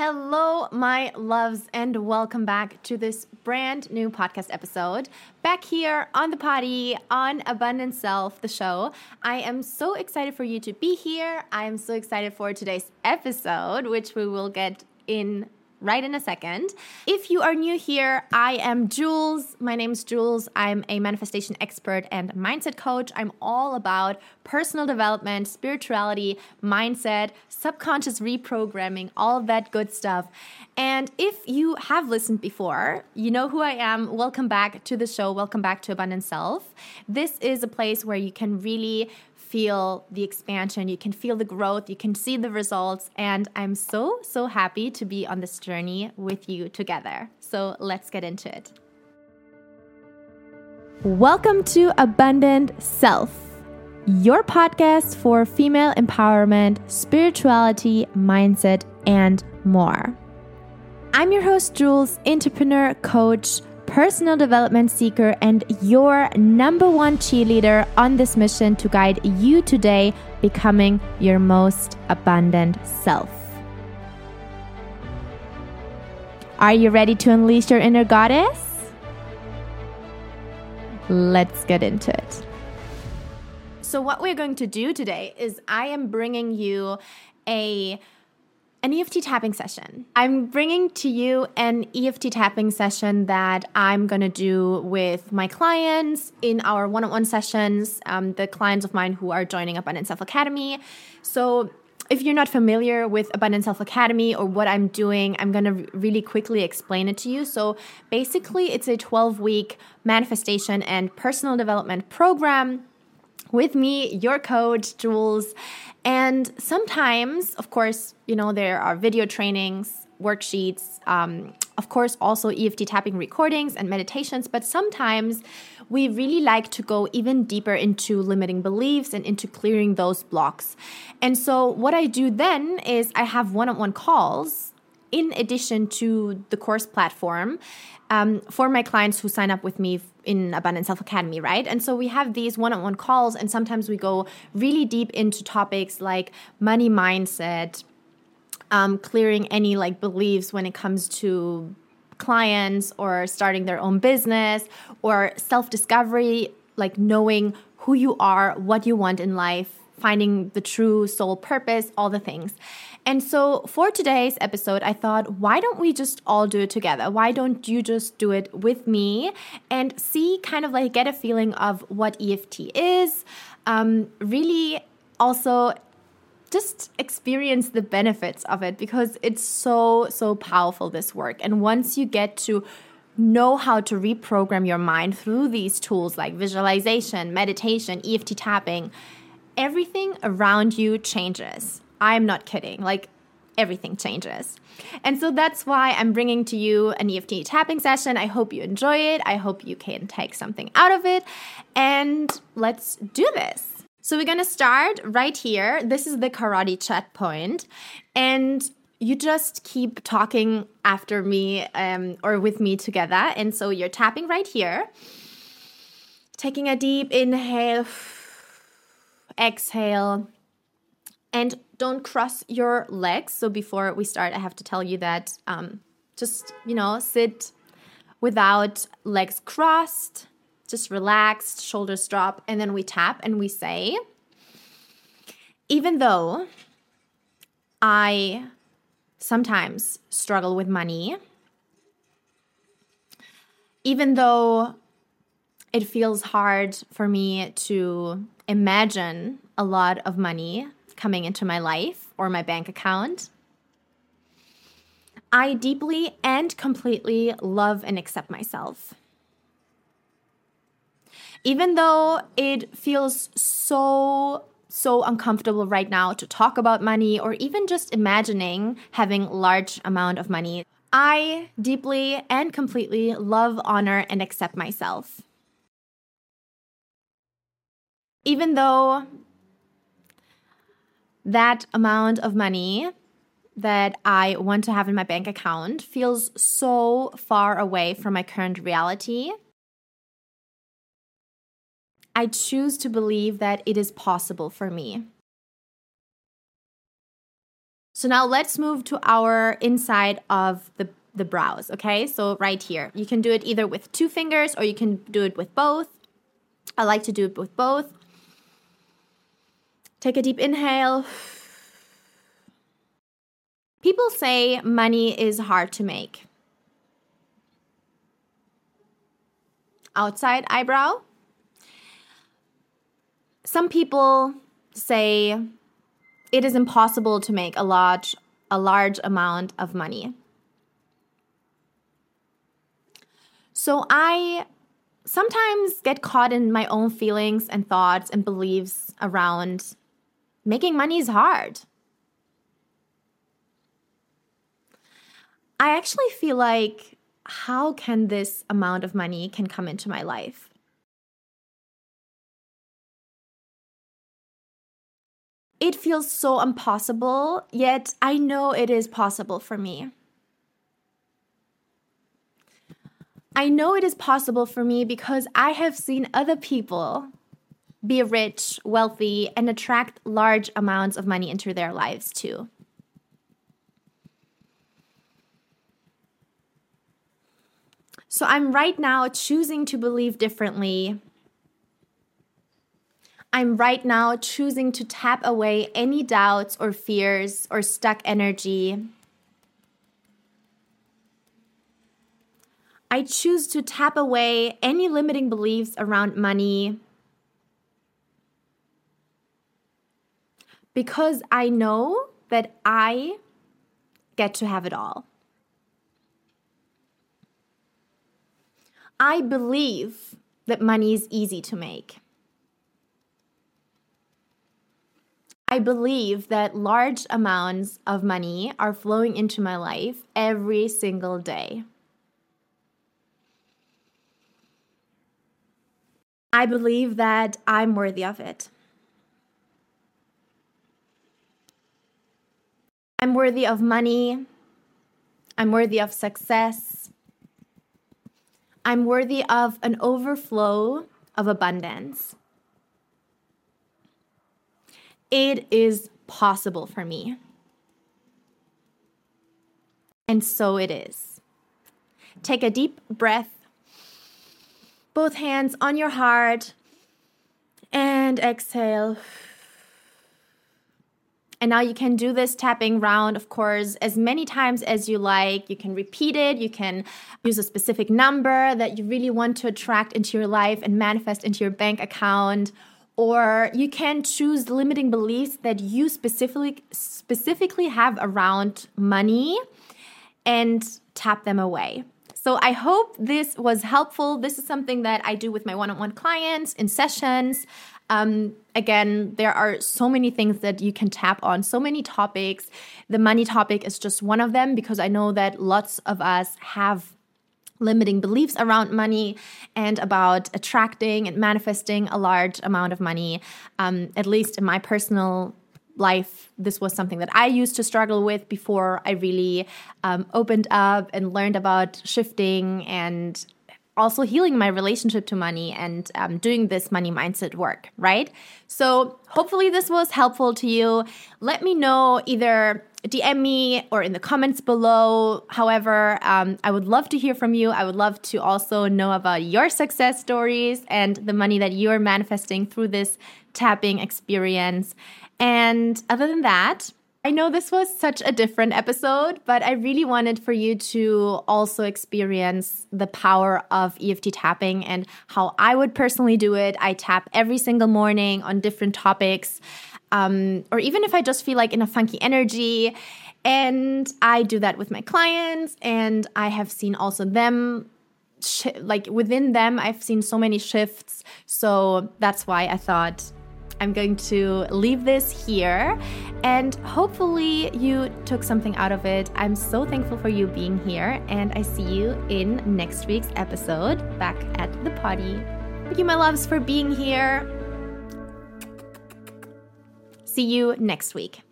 Hello, my loves, and welcome back to this brand new podcast episode. Back here on the potty on Abundant Self, the show. I am so excited for you to be here. I am so excited for today's episode, which we will get in right in a second. If you are new here, I am Jules. My name is Jules. I'm a manifestation expert and mindset coach. I'm all about personal development, spirituality, mindset, subconscious reprogramming, all that good stuff. And if you have listened before, you know who I am. Welcome back to the show. Welcome back to Abundant Self. This is a place where you can really feel the expansion, you can feel the growth, you can see the results. And I'm so, so happy to be on this journey with you together. So let's get into it. Welcome to Abundant Self, your podcast for female empowerment, spirituality, mindset, and more. I'm your host, Jules, entrepreneur, coach personal development seeker, and your number one cheerleader on this mission to guide you today becoming your most abundant self. Are you ready to unleash your inner goddess? Let's get into it. So, what we're going to do today is I am bringing you a an EFT tapping session. I'm bringing to you an EFT tapping session that I'm going to do with my clients in our one on one sessions, um, the clients of mine who are joining Abundant Self Academy. So, if you're not familiar with Abundance Self Academy or what I'm doing, I'm going to really quickly explain it to you. So, basically, it's a 12 week manifestation and personal development program with me, your coach, Jules. And sometimes, of course, you know, there are video trainings, worksheets, um, of course, also EFT tapping recordings and meditations, but sometimes we really like to go even deeper into limiting beliefs and into clearing those blocks. And so, what I do then is I have one on one calls in addition to the course platform um, for my clients who sign up with me in Abundant Self Academy, right? And so we have these one on one calls, and sometimes we go really deep into topics like money mindset, um, clearing any like beliefs when it comes to clients or starting their own business or self discovery, like knowing who you are, what you want in life, finding the true soul purpose, all the things. And so for today's episode, I thought, why don't we just all do it together? Why don't you just do it with me and see, kind of like get a feeling of what EFT is? Um, really also just experience the benefits of it because it's so, so powerful, this work. And once you get to know how to reprogram your mind through these tools like visualization, meditation, EFT tapping, everything around you changes. I'm not kidding. Like everything changes. And so that's why I'm bringing to you an EFT tapping session. I hope you enjoy it. I hope you can take something out of it. And let's do this. So we're going to start right here. This is the karate chop point. And you just keep talking after me um, or with me together. And so you're tapping right here, taking a deep inhale exhale, and don't cross your legs. So before we start, I have to tell you that um, just, you know, sit without legs crossed, just relaxed, shoulders drop, and then we tap and we say, even though I sometimes struggle with money, even though it feels hard for me to imagine a lot of money coming into my life or my bank account. I deeply and completely love and accept myself. Even though it feels so, so uncomfortable right now to talk about money or even just imagining having large amount of money, I deeply and completely love, honor, and accept myself even though that amount of money that I want to have in my bank account feels so far away from my current reality, I choose to believe that it is possible for me. So now let's move to our inside of the, the brows, okay? So right here. You can do it either with two fingers or you can do it with both. I like to do it with both. Take a deep inhale. People say money is hard to make. Outside eyebrow. Some people say it is impossible to make a large a large amount of money. So I sometimes get caught in my own feelings and thoughts and beliefs around making money is hard. I actually feel like how can this amount of money can come into my life? It feels so impossible, yet I know it is possible for me. I know it is possible for me because I have seen other people be rich, wealthy, and attract large amounts of money into their lives too. So I'm right now choosing to believe differently I'm right now choosing to tap away any doubts or fears or stuck energy. I choose to tap away any limiting beliefs around money because I know that I get to have it all. I believe that money is easy to make. I believe that large amounts of money are flowing into my life every single day. I believe that I'm worthy of it. I'm worthy of money. I'm worthy of success. I'm worthy of an overflow of abundance it is possible for me. And so it is. Take a deep breath, both hands on your heart, and exhale. And now you can do this tapping round, of course, as many times as you like. You can repeat it. You can use a specific number that you really want to attract into your life and manifest into your bank account or you can choose limiting beliefs that you specifically specifically have around money and tap them away. So I hope this was helpful. This is something that I do with my one-on-one clients in sessions. Um, again, there are so many things that you can tap on, so many topics. The money topic is just one of them because I know that lots of us have limiting beliefs around money and about attracting and manifesting a large amount of money. Um, at least in my personal life, this was something that I used to struggle with before I really um, opened up and learned about shifting and also healing my relationship to money and um, doing this money mindset work, right? So, hopefully, this was helpful to you. Let me know either DM me or in the comments below. However, um, I would love to hear from you. I would love to also know about your success stories and the money that you are manifesting through this tapping experience. And other than that, I know this was such a different episode, but I really wanted for you to also experience the power of EFT tapping and how I would personally do it. I tap every single morning on different topics um, or even if I just feel like in a funky energy. And I do that with my clients, and I have seen also them like within them, I've seen so many shifts. So that's why I thought I'm going to leave this here and hopefully you took something out of it. I'm so thankful for you being here and I see you in next week's episode back at the party. Thank you, my loves, for being here. See you next week.